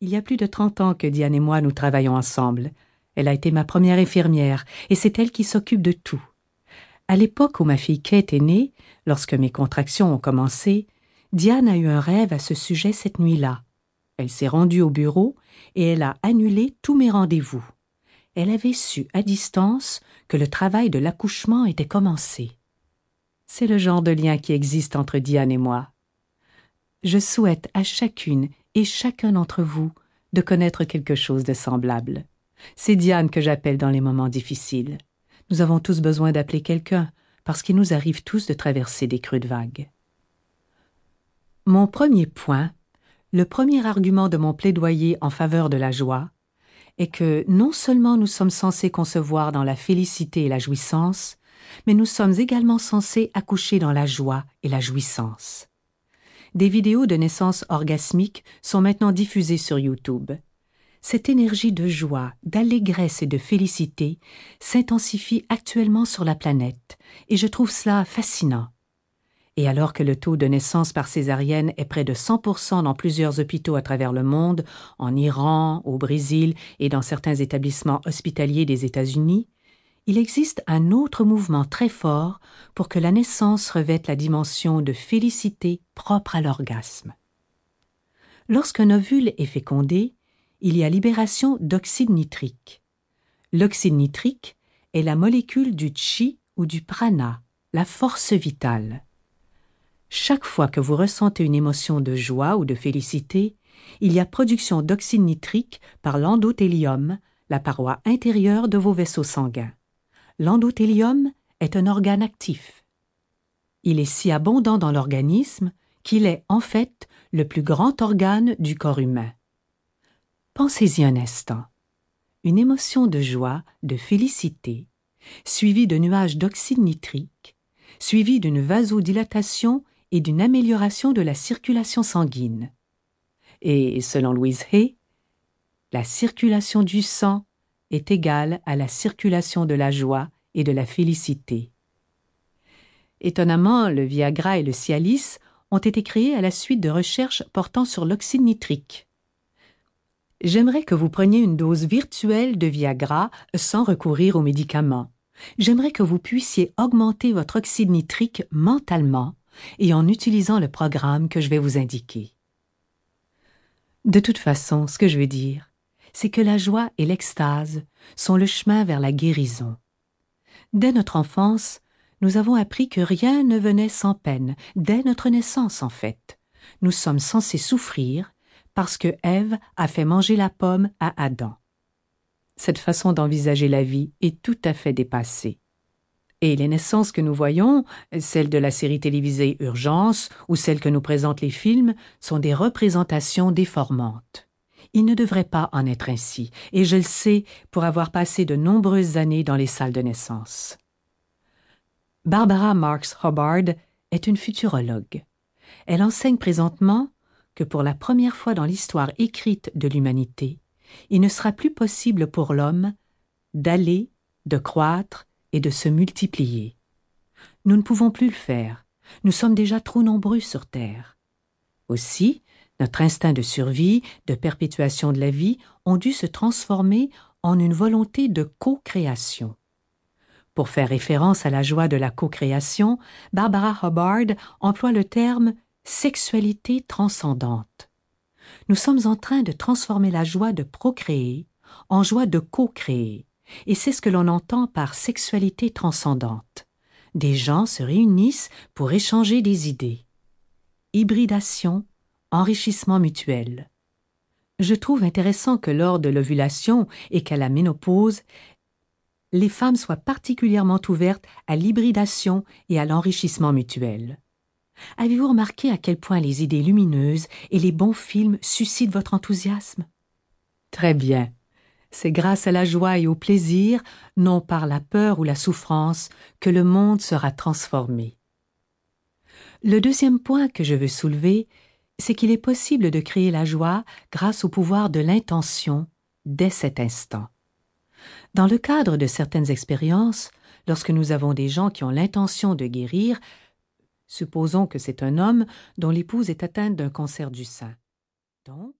Il y a plus de trente ans que Diane et moi nous travaillons ensemble. Elle a été ma première infirmière, et c'est elle qui s'occupe de tout. À l'époque où ma fille Kate est née, lorsque mes contractions ont commencé, Diane a eu un rêve à ce sujet cette nuit-là. Elle s'est rendue au bureau et elle a annulé tous mes rendez-vous. Elle avait su à distance que le travail de l'accouchement était commencé. C'est le genre de lien qui existe entre Diane et moi. Je souhaite à chacune et chacun d'entre vous de connaître quelque chose de semblable. C'est Diane que j'appelle dans les moments difficiles. Nous avons tous besoin d'appeler quelqu'un, parce qu'il nous arrive tous de traverser des creux de vagues. Mon premier point, le premier argument de mon plaidoyer en faveur de la joie, est que non seulement nous sommes censés concevoir dans la félicité et la jouissance, mais nous sommes également censés accoucher dans la joie et la jouissance des vidéos de naissance orgasmique sont maintenant diffusées sur YouTube. Cette énergie de joie, d'allégresse et de félicité s'intensifie actuellement sur la planète, et je trouve cela fascinant. Et alors que le taux de naissance par césarienne est près de 100% dans plusieurs hôpitaux à travers le monde, en Iran, au Brésil et dans certains établissements hospitaliers des États-Unis, il existe un autre mouvement très fort pour que la naissance revête la dimension de félicité propre à l'orgasme. Lorsqu'un ovule est fécondé, il y a libération d'oxyde nitrique. L'oxyde nitrique est la molécule du chi ou du prana, la force vitale. Chaque fois que vous ressentez une émotion de joie ou de félicité, il y a production d'oxyde nitrique par l'endothélium, la paroi intérieure de vos vaisseaux sanguins l'endothélium est un organe actif. Il est si abondant dans l'organisme qu'il est en fait le plus grand organe du corps humain. Pensez-y un instant. Une émotion de joie, de félicité, suivie de nuages d'oxyde nitrique, suivie d'une vasodilatation et d'une amélioration de la circulation sanguine. Et selon Louise Hay, la circulation du sang est égale à la circulation de la joie et de la félicité. Étonnamment, le Viagra et le Cialis ont été créés à la suite de recherches portant sur l'oxyde nitrique. J'aimerais que vous preniez une dose virtuelle de Viagra sans recourir aux médicaments. J'aimerais que vous puissiez augmenter votre oxyde nitrique mentalement et en utilisant le programme que je vais vous indiquer. De toute façon, ce que je veux dire, c'est que la joie et l'extase sont le chemin vers la guérison. Dès notre enfance, nous avons appris que rien ne venait sans peine, dès notre naissance en fait. Nous sommes censés souffrir parce que Ève a fait manger la pomme à Adam. Cette façon d'envisager la vie est tout à fait dépassée. Et les naissances que nous voyons, celles de la série télévisée Urgence ou celles que nous présentent les films, sont des représentations déformantes. Il ne devrait pas en être ainsi, et je le sais pour avoir passé de nombreuses années dans les salles de naissance. Barbara Marks Hubbard est une futurologue. Elle enseigne présentement que pour la première fois dans l'histoire écrite de l'humanité, il ne sera plus possible pour l'homme d'aller, de croître et de se multiplier. Nous ne pouvons plus le faire. Nous sommes déjà trop nombreux sur Terre. Aussi, notre instinct de survie, de perpétuation de la vie, ont dû se transformer en une volonté de co-création. Pour faire référence à la joie de la co-création, Barbara Hubbard emploie le terme sexualité transcendante. Nous sommes en train de transformer la joie de procréer en joie de co-créer, et c'est ce que l'on entend par sexualité transcendante. Des gens se réunissent pour échanger des idées. Hybridation, enrichissement mutuel. Je trouve intéressant que lors de l'ovulation et qu'à la ménopause, les femmes soient particulièrement ouvertes à l'hybridation et à l'enrichissement mutuel. Avez-vous remarqué à quel point les idées lumineuses et les bons films suscitent votre enthousiasme? Très bien. C'est grâce à la joie et au plaisir, non par la peur ou la souffrance, que le monde sera transformé. Le deuxième point que je veux soulever, c'est qu'il est possible de créer la joie grâce au pouvoir de l'intention dès cet instant. Dans le cadre de certaines expériences, lorsque nous avons des gens qui ont l'intention de guérir, supposons que c'est un homme dont l'épouse est atteinte d'un cancer du sein. Donc,